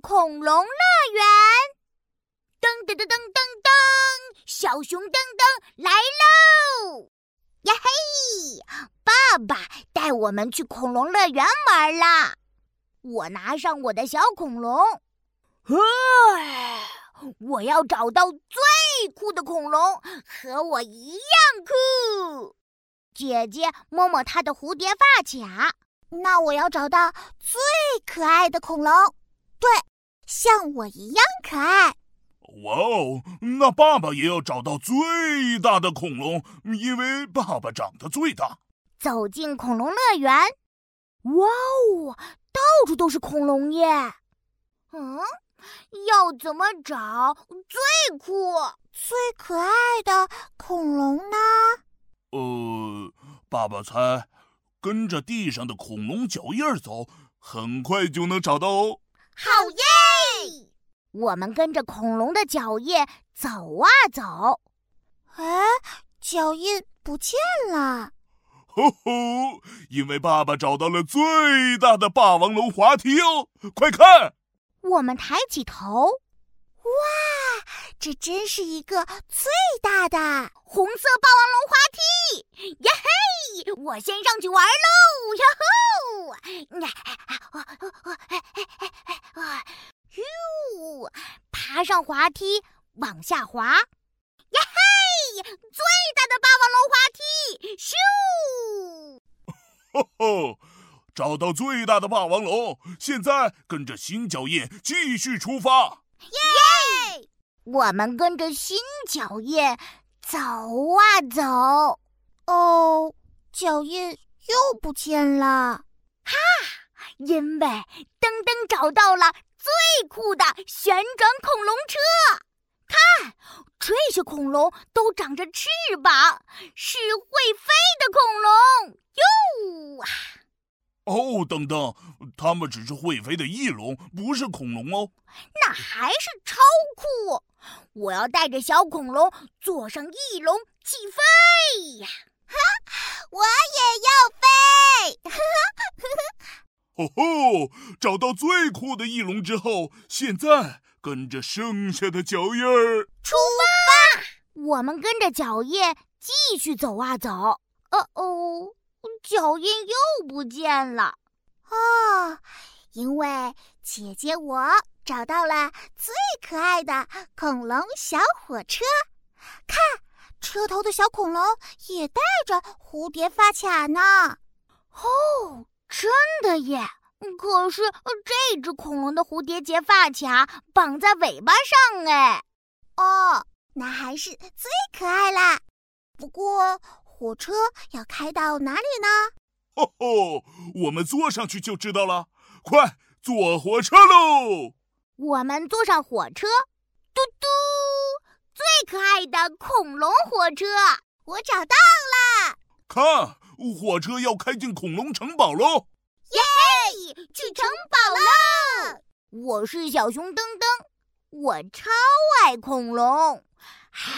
恐龙乐园。噔噔噔噔噔噔，小熊噔噔来喽！呀嘿，爸爸带我们去恐龙乐园玩啦！我拿上我的小恐龙，我要找到最酷的恐龙，和我一样酷。姐姐摸摸她的蝴蝶发卡，那我要找到最可爱的恐龙，对，像我一样可爱。哇哦，那爸爸也要找到最大的恐龙，因为爸爸长得最大。走进恐龙乐园，哇哦，到处都是恐龙耶！嗯，要怎么找最酷、最可爱的恐龙呢？呃，爸爸猜，跟着地上的恐龙脚印走，很快就能找到哦。好耶！我们跟着恐龙的脚印走啊走，哎，脚印不见了！吼吼，因为爸爸找到了最大的霸王龙滑梯哦！快看，我们抬起头，哇，这真是一个最大的红色霸王龙滑梯！呀嘿，我先上去玩喽！呀吼，呀，哟，爬上滑梯，往下滑，呀嘿！最大的霸王龙滑梯，咻！吼吼，找到最大的霸王龙，现在跟着新脚印继续出发。耶！我们跟着新脚印走啊走，哦，脚印又不见了。哈，因为噔噔找到了。最酷的旋转恐龙车，看，这些恐龙都长着翅膀，是会飞的恐龙哟！啊！哦，等等，它们只是会飞的翼龙，不是恐龙哦。那还是超酷！我要带着小恐龙坐上翼龙起飞呀！哈，我也要飞！吼吼！找到最酷的翼龙之后，现在跟着剩下的脚印儿出发。我们跟着脚印继续走啊走。哦哦，脚印又不见了。哦，因为姐姐我找到了最可爱的恐龙小火车。看，车头的小恐龙也带着蝴蝶发卡呢。哦。真的耶！可是这只恐龙的蝴蝶结发卡绑在尾巴上哎。哦，那还是最可爱啦。不过火车要开到哪里呢？哦吼，我们坐上去就知道了。快坐火车喽！我们坐上火车，嘟嘟，最可爱的恐龙火车，我找到了。看。火车要开进恐龙城堡喽！嘿，去城堡了！我是小熊噔噔，我超爱恐龙，好。